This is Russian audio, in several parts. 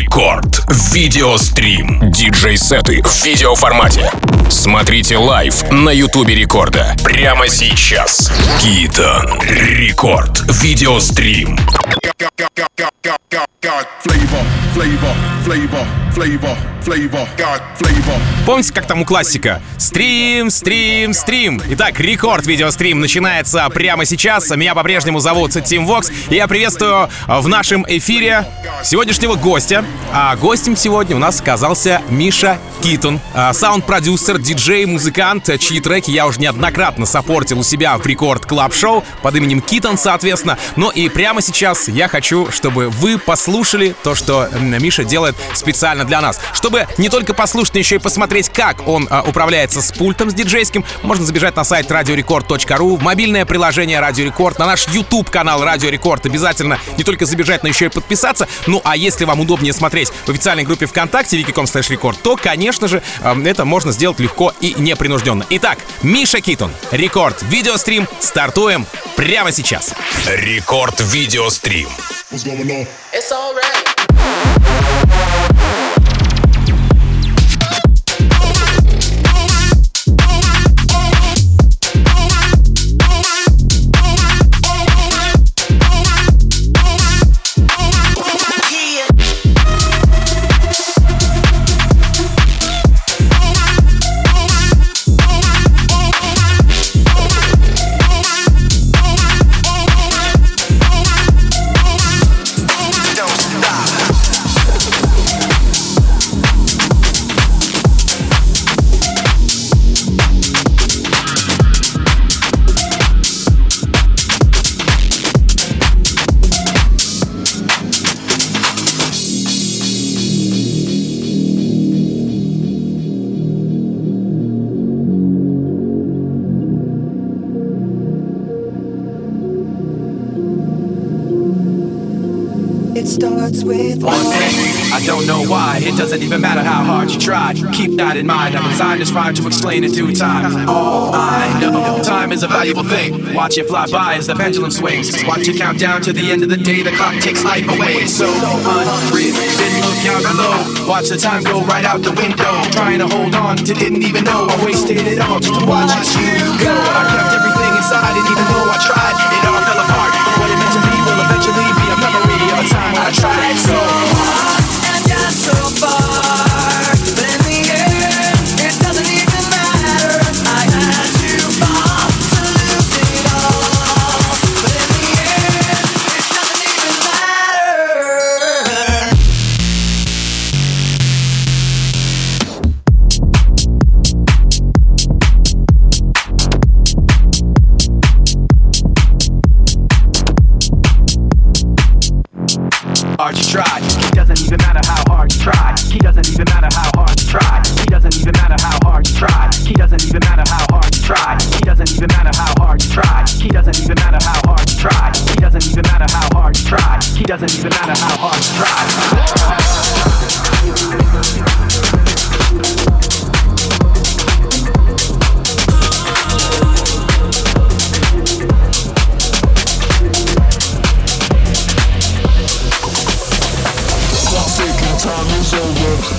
Рекорд. Видеострим. Диджей-сеты в видеоформате. Смотрите live на Ютубе Рекорда. Прямо сейчас. Китон. Рекорд. Видеострим. Помните, как там у классика? Стрим, стрим, стрим. Итак, рекорд видеострим начинается прямо сейчас. Меня по-прежнему зовут Тим Вокс. И я приветствую в нашем эфире сегодняшнего гостя. А гостем сегодня у нас оказался Миша Китон, а, саунд-продюсер, диджей, музыкант, чьи треки я уже неоднократно support ил у себя в Record Club Show под именем Китон, соответственно. Но и прямо сейчас я хочу, чтобы вы послушали то, что Миша делает специально для нас. Чтобы не только послушать, но еще и посмотреть, как он а, управляется с пультом с диджейским, можно забежать на сайт radiorecord.ru, в мобильное приложение Радио Рекорд, на наш YouTube канал Радио Рекорд. Обязательно не только забежать, но еще и подписаться. Ну а если вам удобнее смотреть в официальной группе ВКонтакте vk.com/record, то, конечно же, это можно сделать легко и непринужденно. Итак, Миша Китон, Рекорд, видеострим, стартуем прямо сейчас. Рекорд видеострим. What's going on? It's alright. Know why. It doesn't even matter how hard you try. Keep that in mind. I'm designed this rhyme to explain in due time. All I know, time is a valuable thing. Watch it fly by as the pendulum swings. Watch it count down to the end of the day. The clock takes life away. It's so unreal. Didn't look out below. Watch the time go right out the window. Trying to hold on to didn't even know I wasted it all just to watch you go. I kept everything inside, and even though I tried,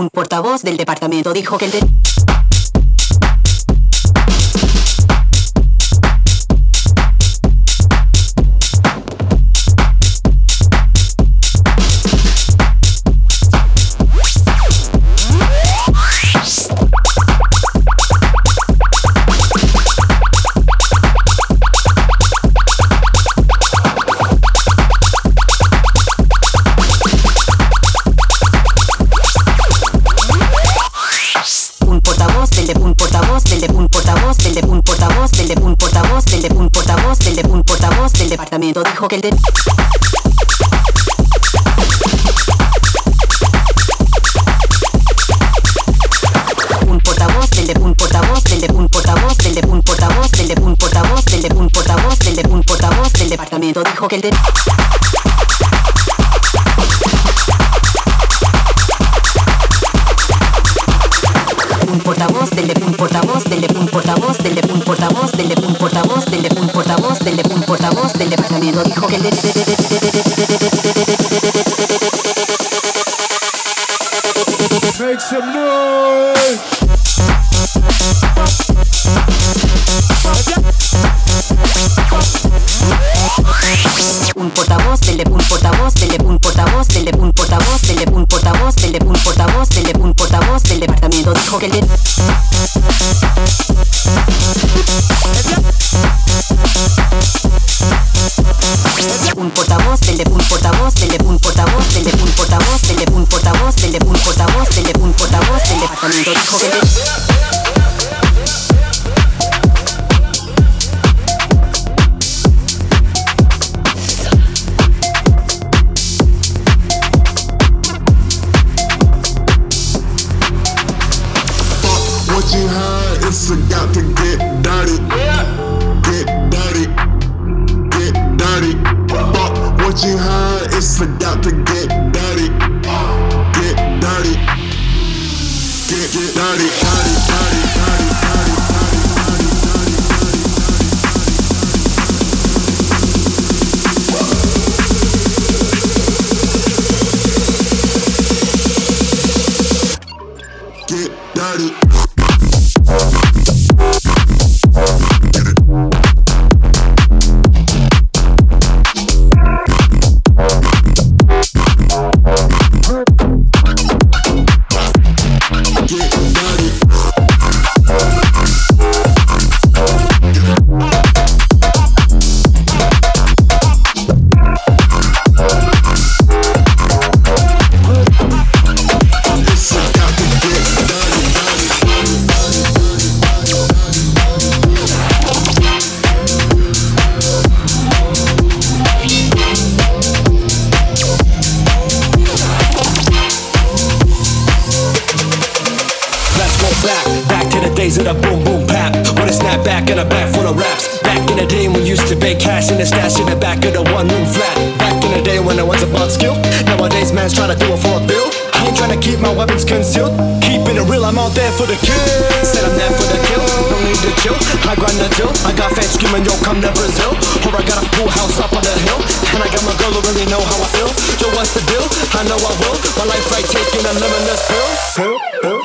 Un portavoz del departamento dijo que el... De dijo que. lo dijo que. Make some noise. portavoz, el de un portavoz del departamento dijo que you heard, it's a got to go. house up on the hill. And I got my girl who really know how I feel. Yo, what's the deal? I know I will. My life right taking a limitless pill. Pill, pill.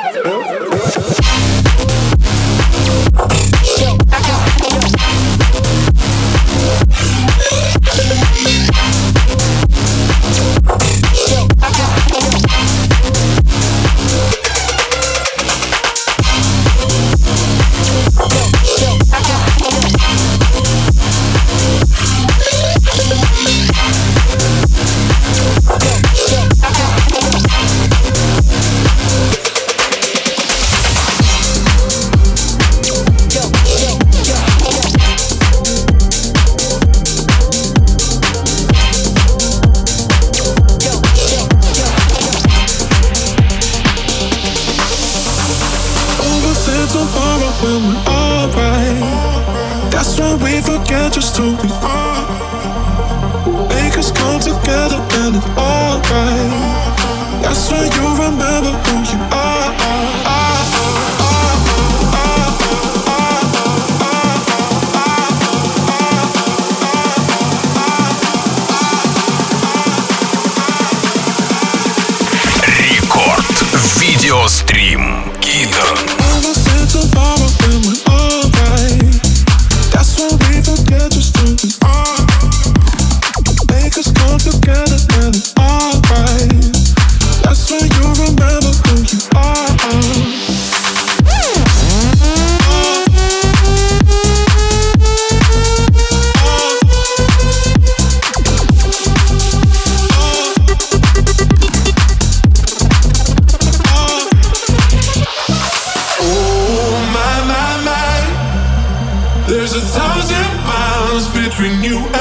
we knew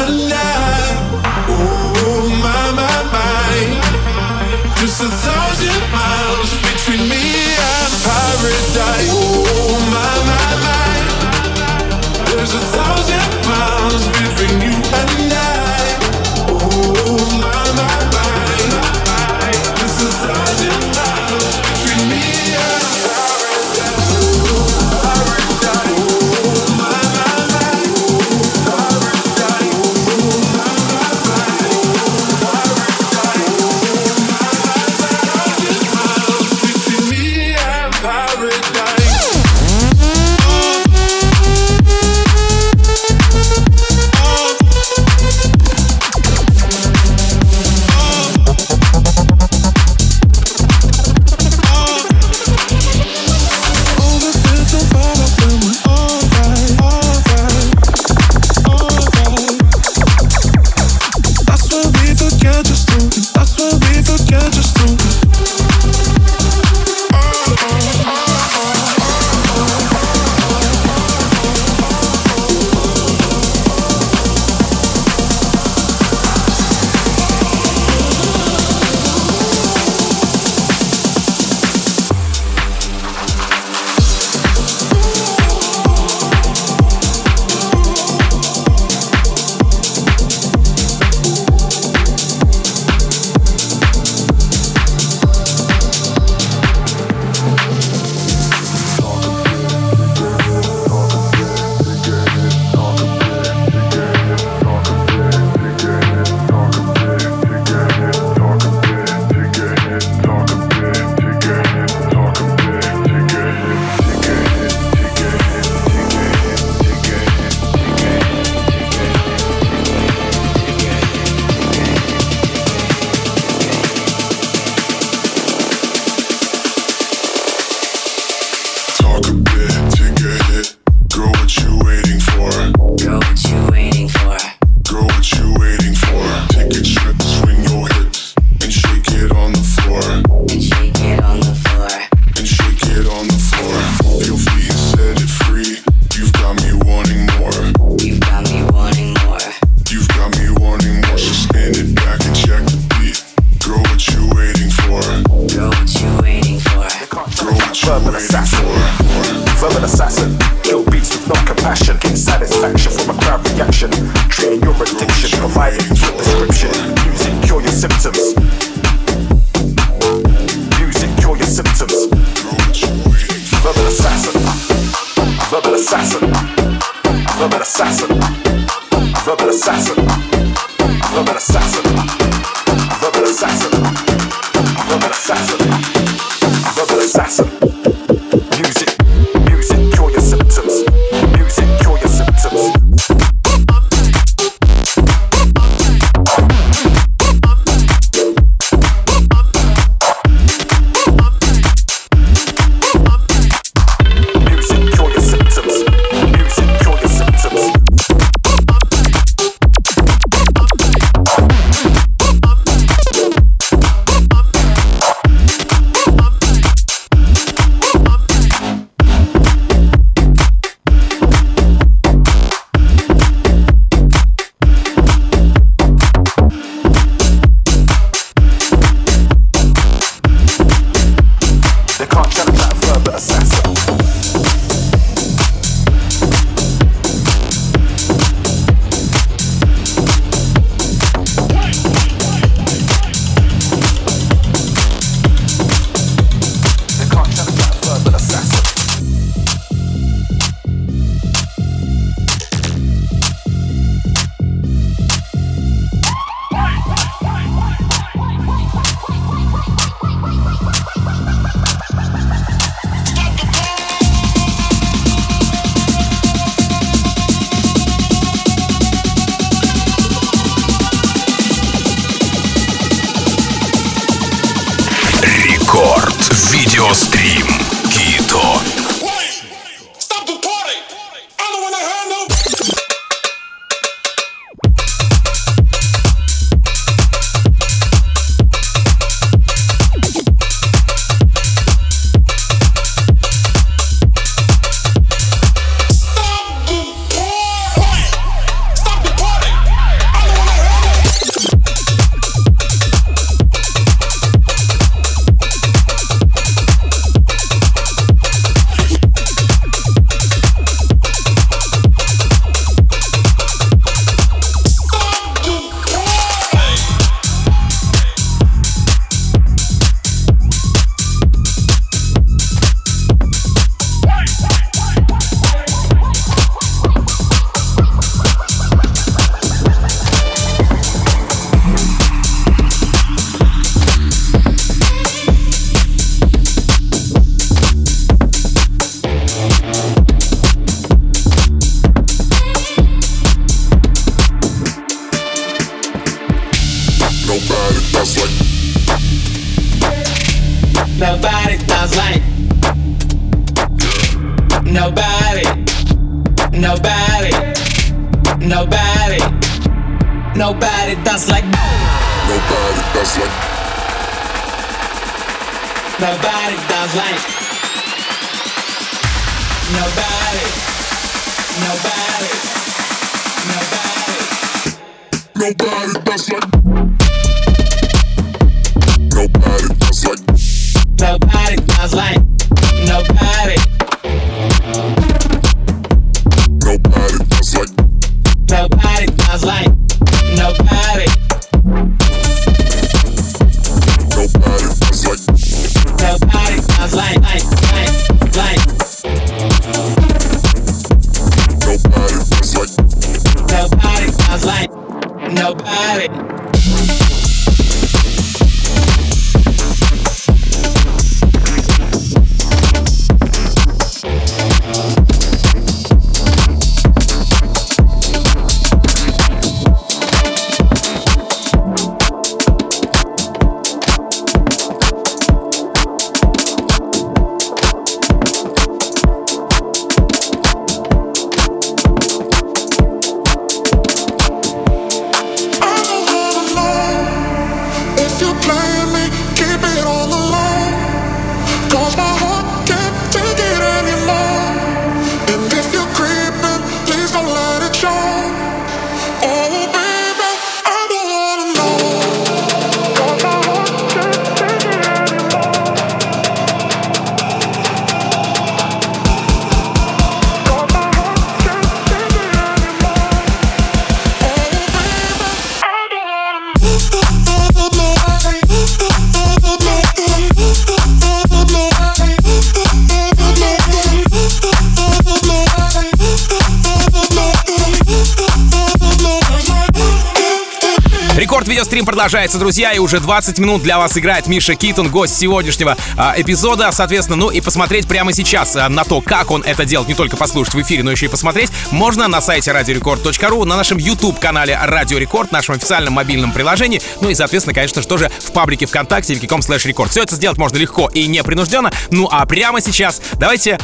видеострим продолжается, друзья, и уже 20 минут для вас играет Миша Китон, гость сегодняшнего а, эпизода, соответственно, ну и посмотреть прямо сейчас а, на то, как он это делает, не только послушать в эфире, но еще и посмотреть, можно на сайте радиорекорд.ру, на нашем YouTube-канале Радио Рекорд, нашем официальном мобильном приложении, ну и, соответственно, конечно же, тоже в паблике ВКонтакте, vk.com slash record. Все это сделать можно легко и непринужденно, ну а прямо сейчас давайте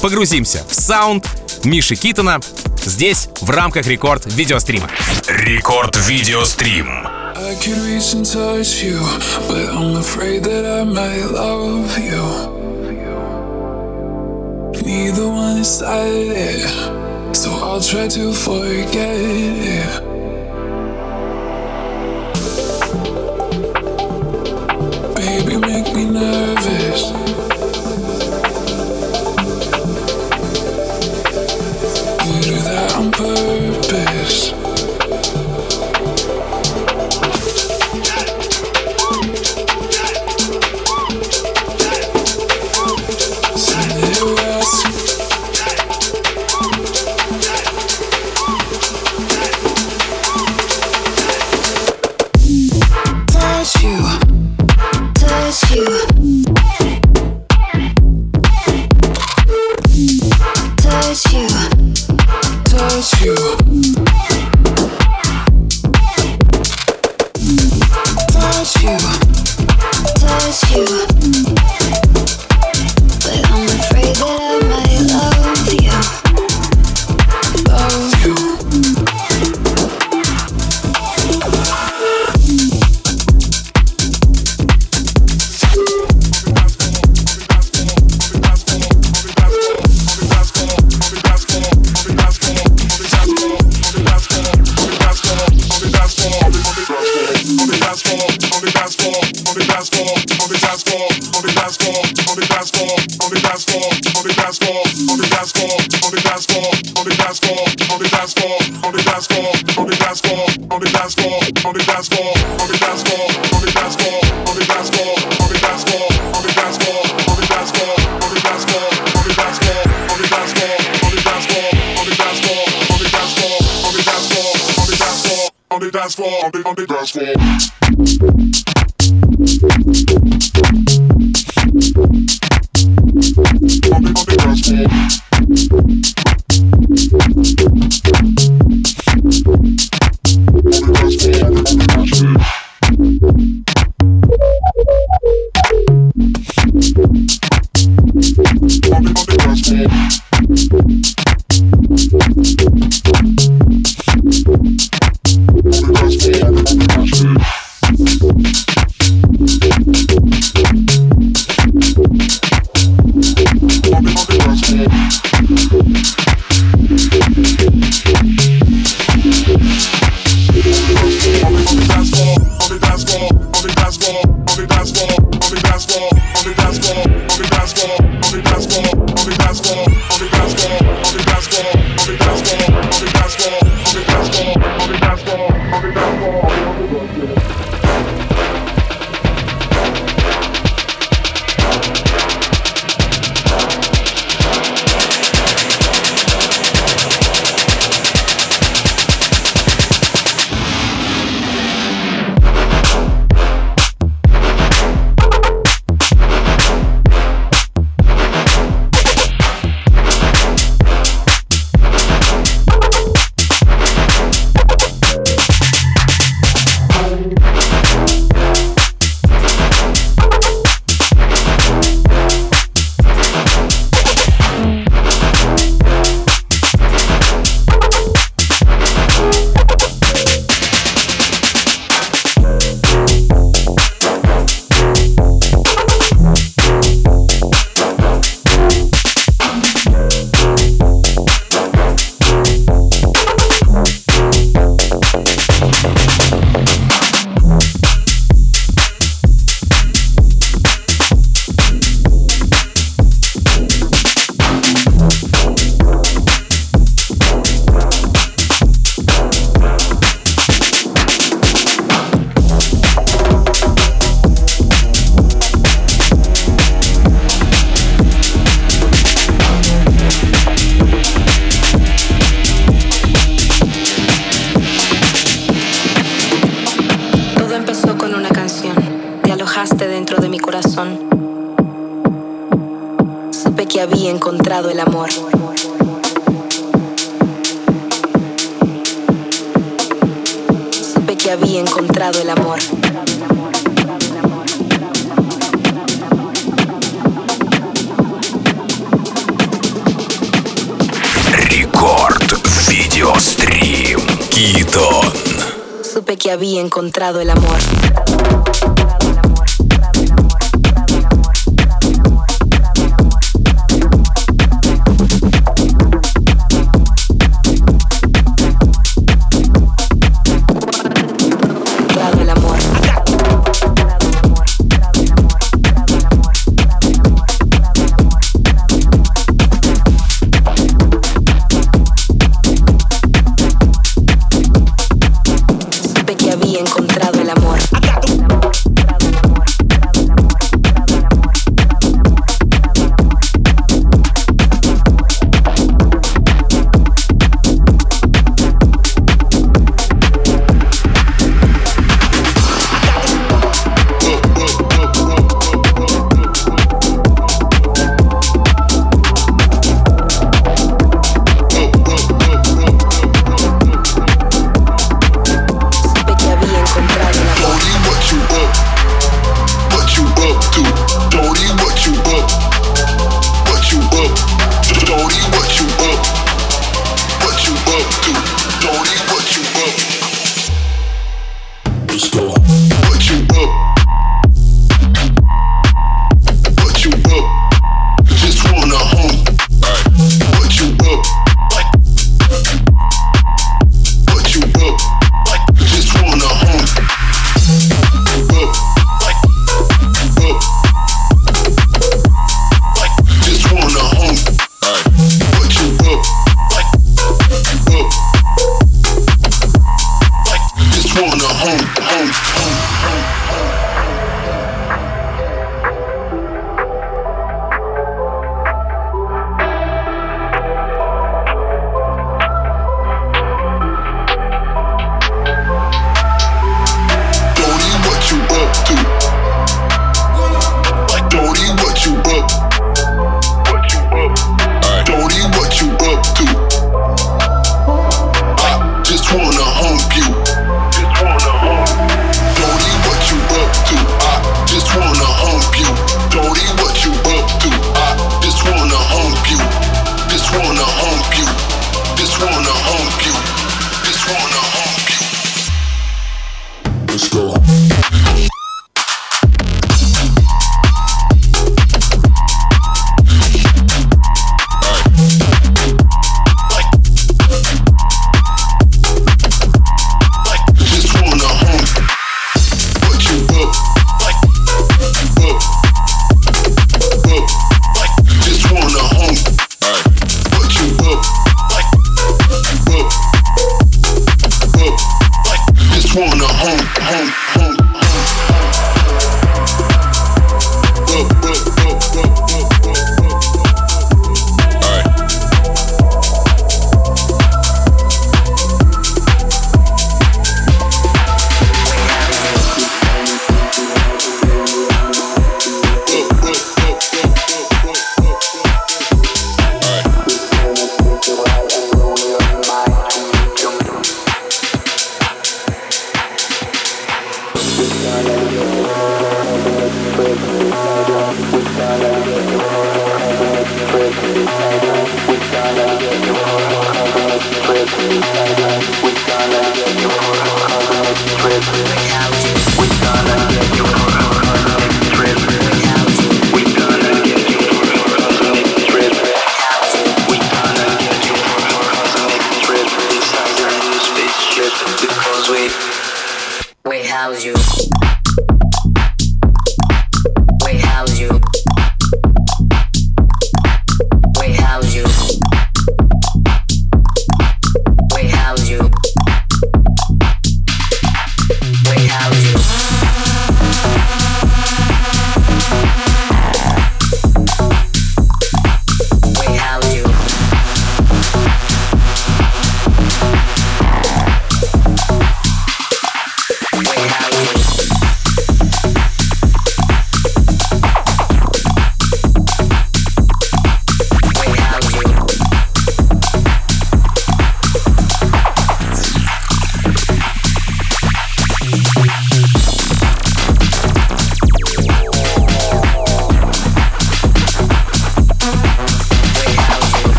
погрузимся в саунд Миши Китона здесь в рамках рекорд видеострима. Рекорд видеострим. I could reach and touch you, but I'm afraid that I might love you. Neither one decided, so I'll try to forget. Baby, make me nervous. You do that on purpose. fall. el amor. Supe que había encontrado el amor. Record, video stream, Китон. Supe que había encontrado el amor.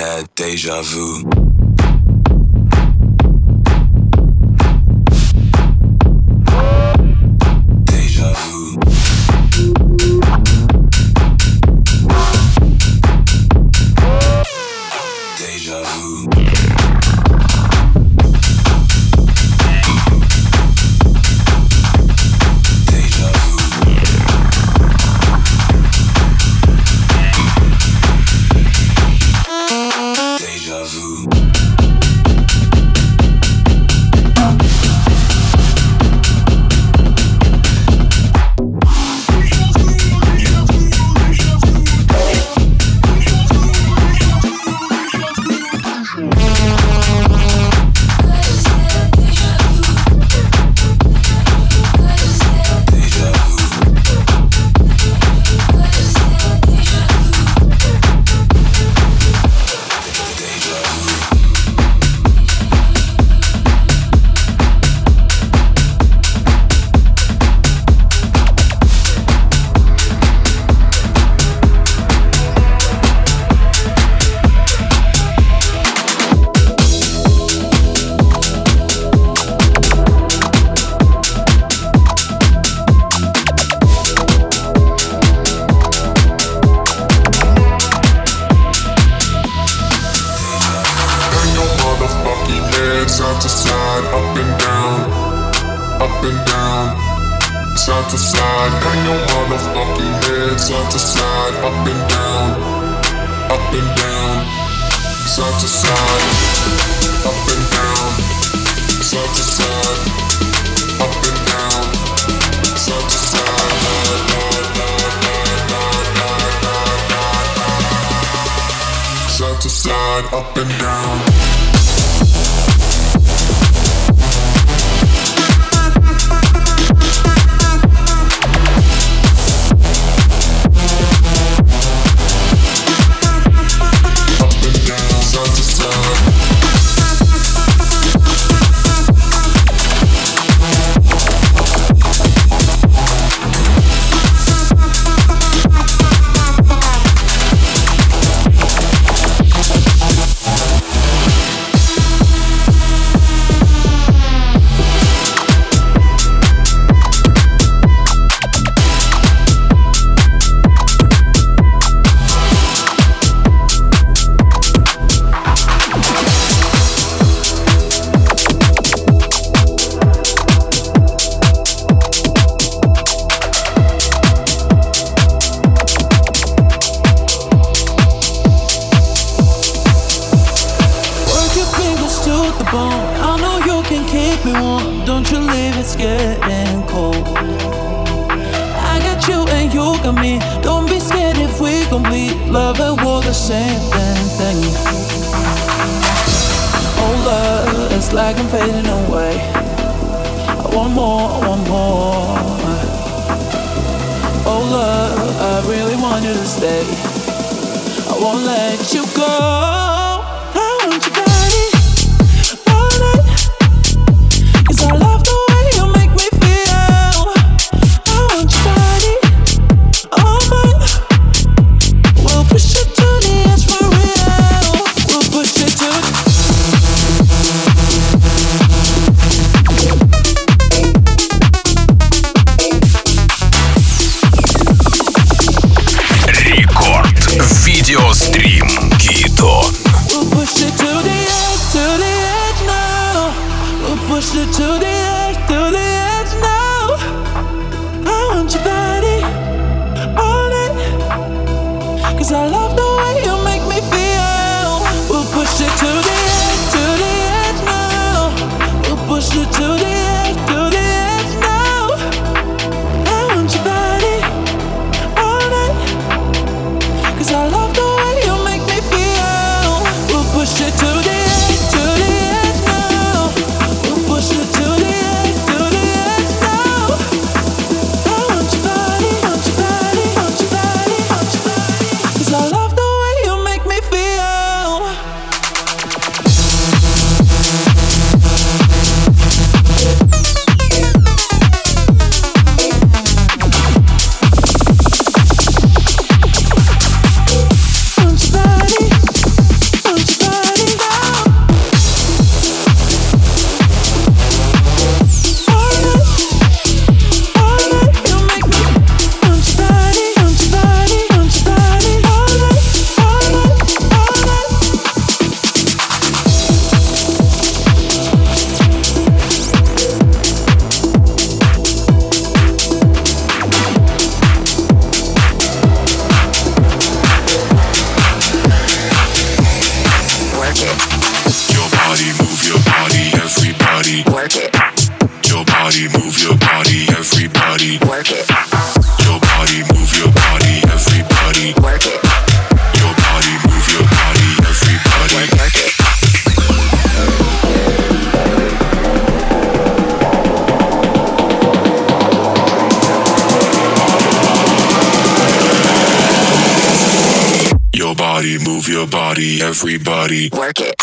had deja vu. side to side. Hang your motherfucking head side to side. Up and down, up and down. Side to side, up and down. Side to side, up and down. Side to side. Side to side, up and down. more. Oh, love, I really want you to stay. I won't let you go. Body, everybody. Work it.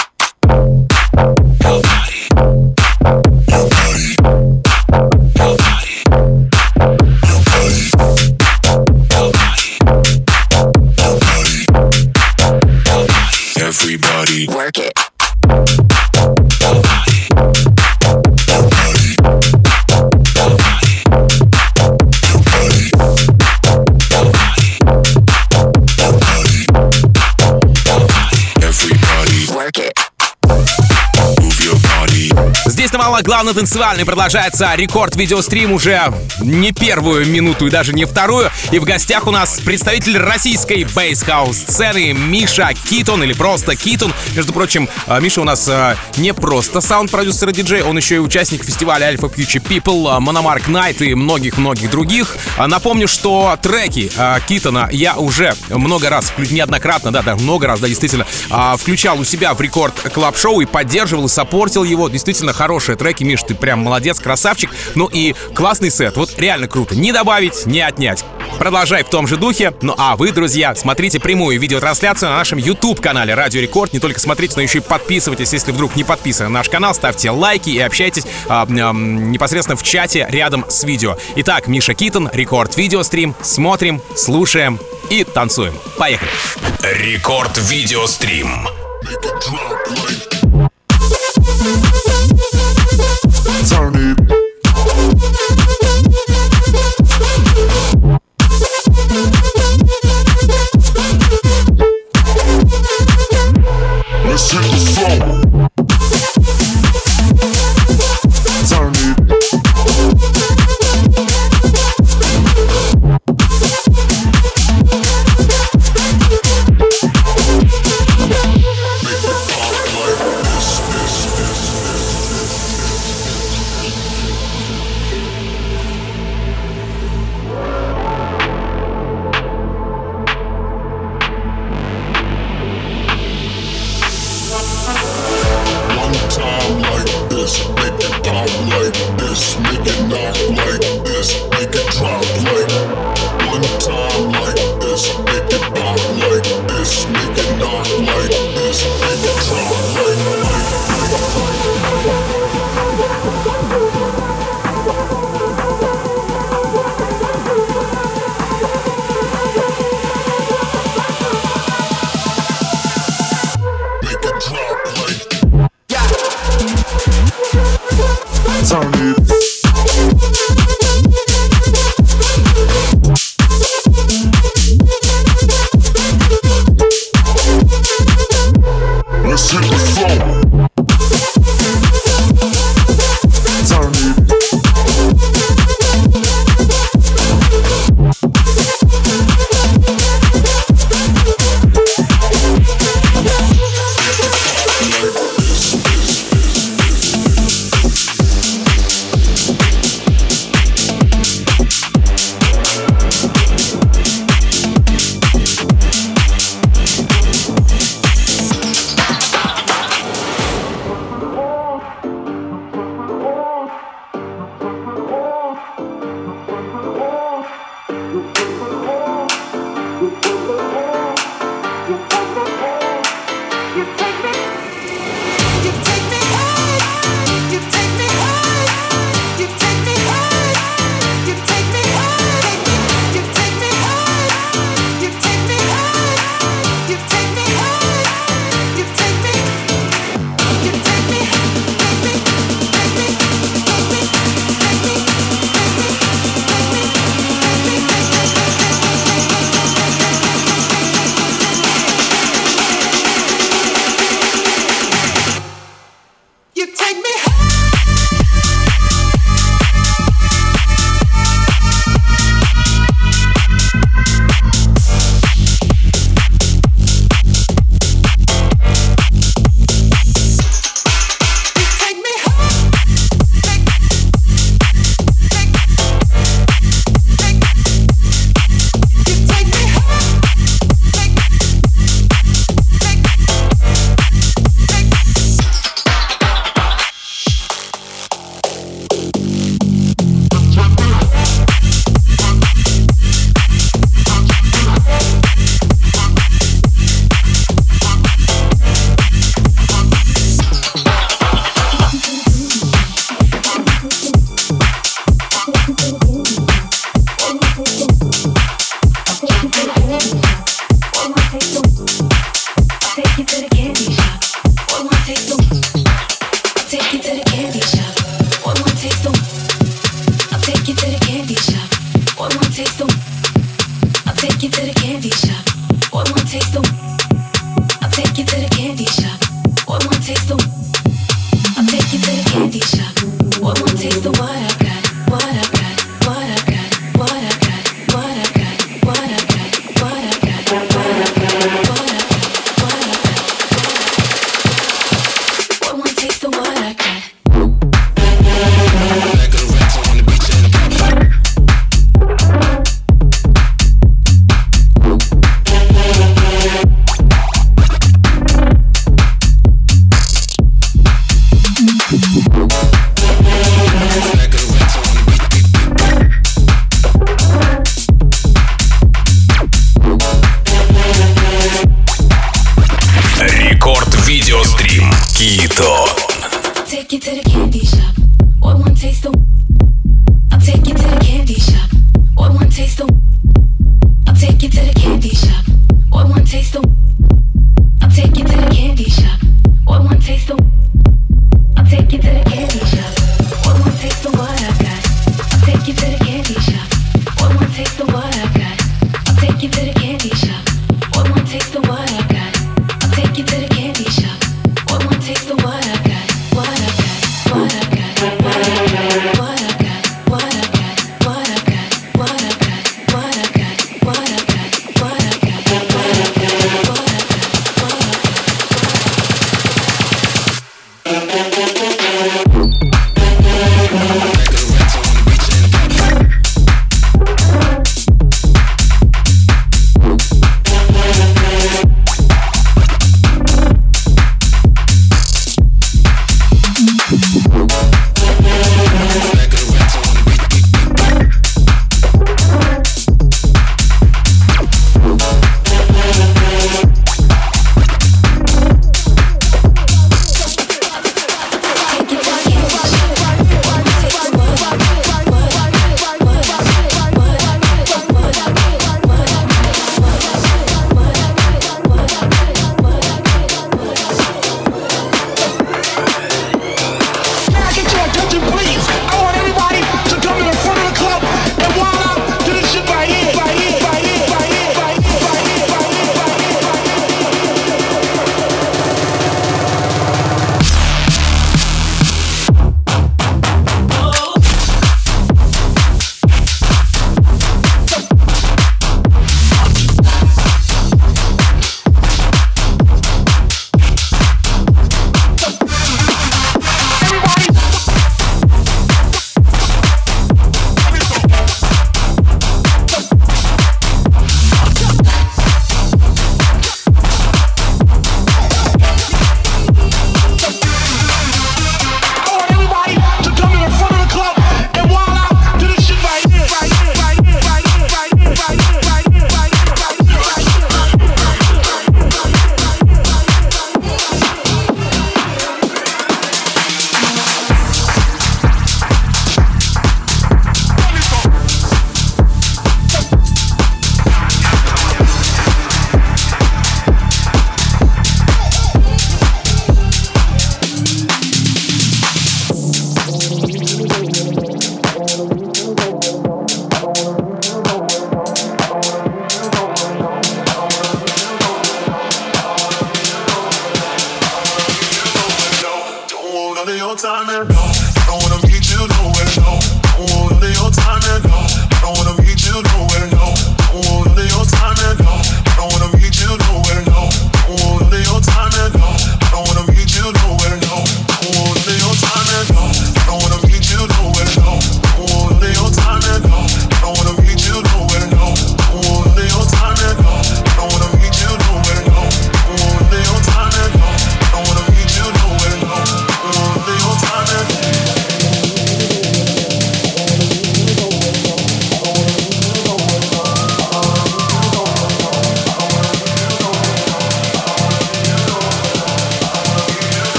Волнах главный танцевальный продолжается рекорд видеострим уже не первую минуту и даже не вторую. И в гостях у нас представитель российской bass house сцены Миша Китон или просто Китон. Между прочим, э, Миша у нас э, не просто саунд-продюсер и диджей, он еще и участник фестиваля Alpha Future People, Monomark Night и многих-многих других. А Напомню, что треки э, Китона я уже много раз, неоднократно, да, да, много раз, да, действительно, включал у себя в Record Club Show и поддерживал, и support ил его. Действительно хорошие треки, Миш, ты прям молодец, красавчик. Ну и классный сет, вот реально круто. Не добавить, не отнять. Продолжай в том же духе. Ну а вы, друзья, смотрите прямую видеотрансляцию на нашем YouTube-канале Радио Рекорд. Не только смотрите, но еще и подписывайтесь, если вдруг не подписаны на наш канал, ставьте лайки и общайтесь а, м, непосредственно в чате рядом с видео. Итак, Миша Китон, Рекорд Видеострим. Смотрим, слушаем и танцуем. Поехали! Рекорд видеострим. Turn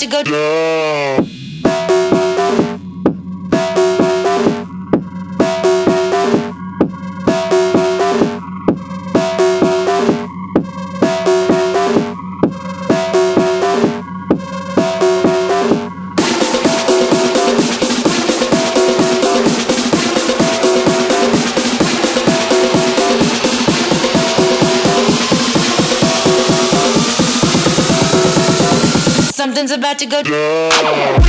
to go down. About to go down.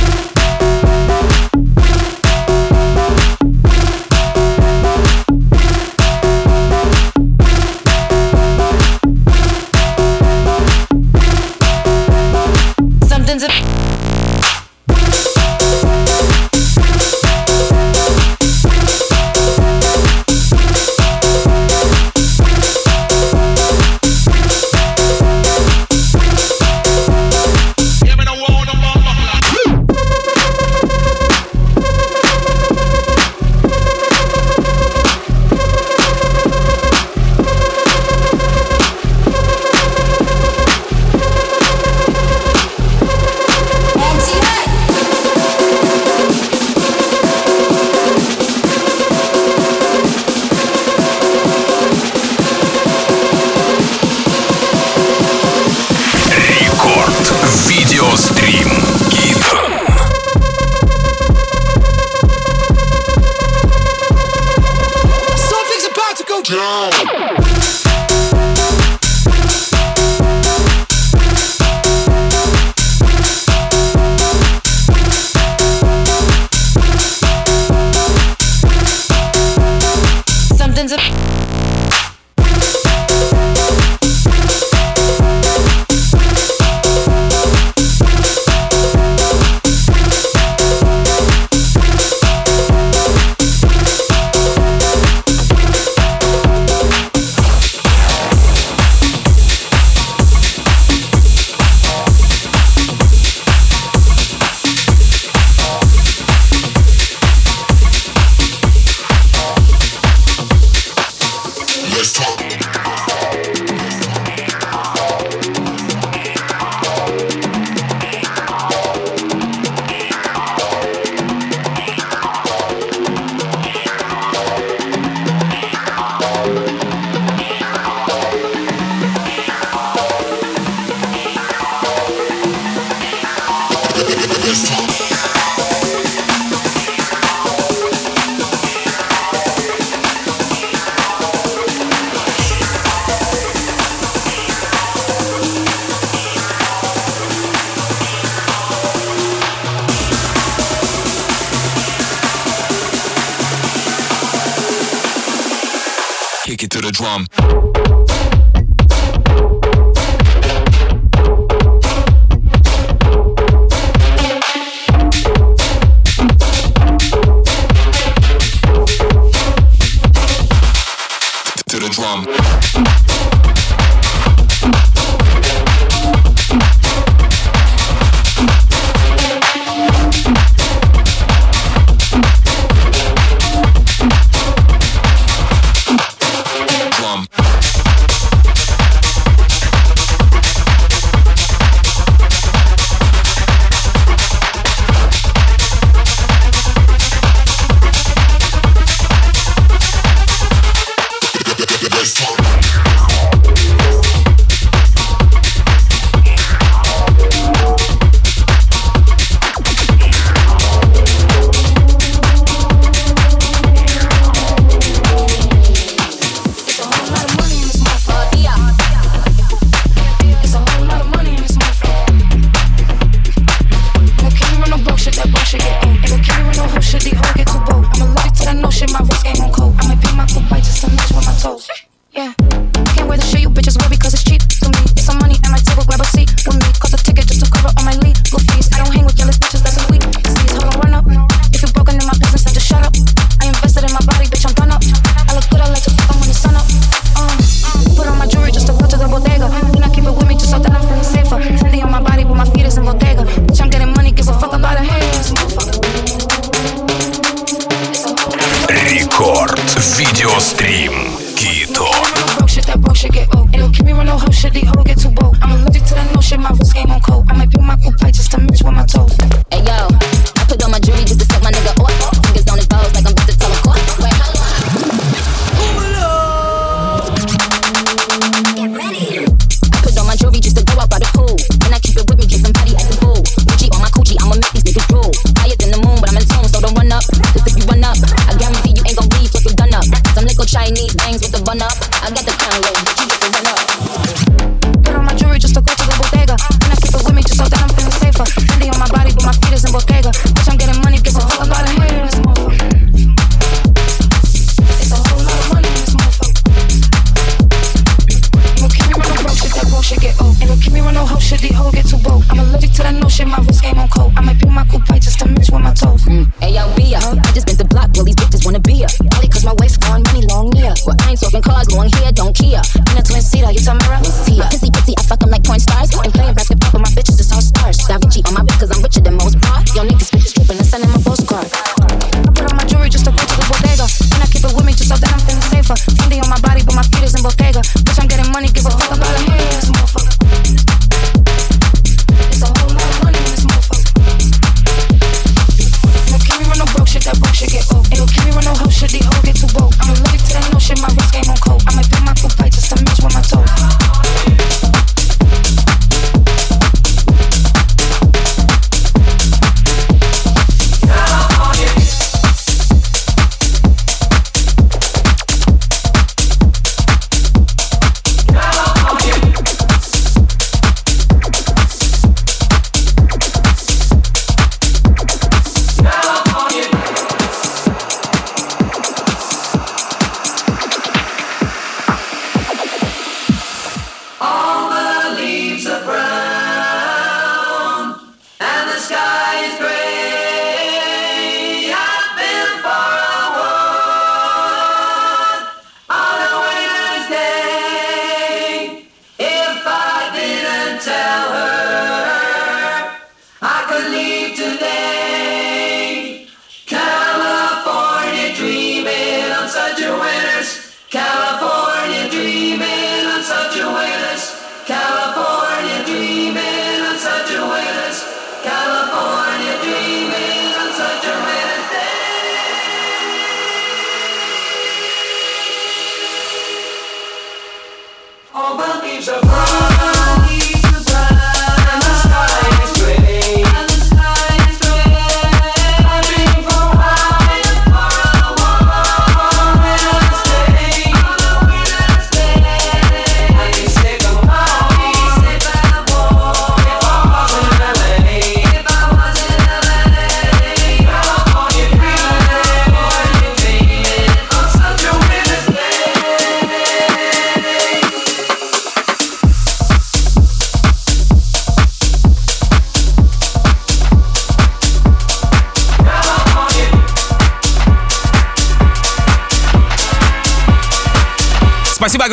body, but my feet is in Bottega. Bitch, I'm getting money, guess I'm about bottom.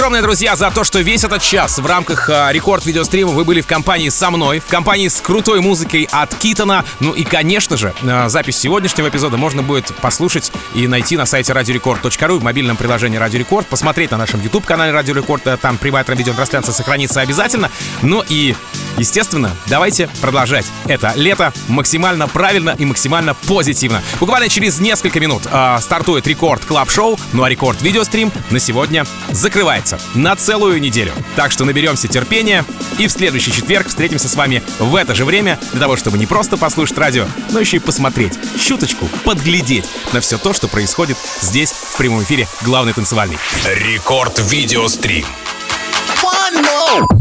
огромное, друзья, за то, что весь этот час в рамках а, рекорд-видеострима вы были в компании со мной, в компании с крутой музыкой от Китона. Ну и, конечно же, а, запись сегодняшнего эпизода можно будет послушать и найти на сайте радиорекорд.ру в мобильном приложении Радио Рекорд, посмотреть на нашем YouTube-канале Радио Рекорд, э, там прямая видеотрансляция сохранится обязательно. Ну и, естественно, давайте продолжать это лето максимально правильно и максимально позитивно. Буквально через несколько минут э, стартует Record Club Show, ну а Рекорд Видеострим на сегодня закрывается на целую неделю. Так что наберемся терпения и в следующий четверг встретимся с вами в это же время для того, чтобы не просто послушать радио, но еще и посмотреть, щуточку подглядеть на все то, что происходит здесь в прямом эфире главный танцевальный. Рекорд видеострим. One more.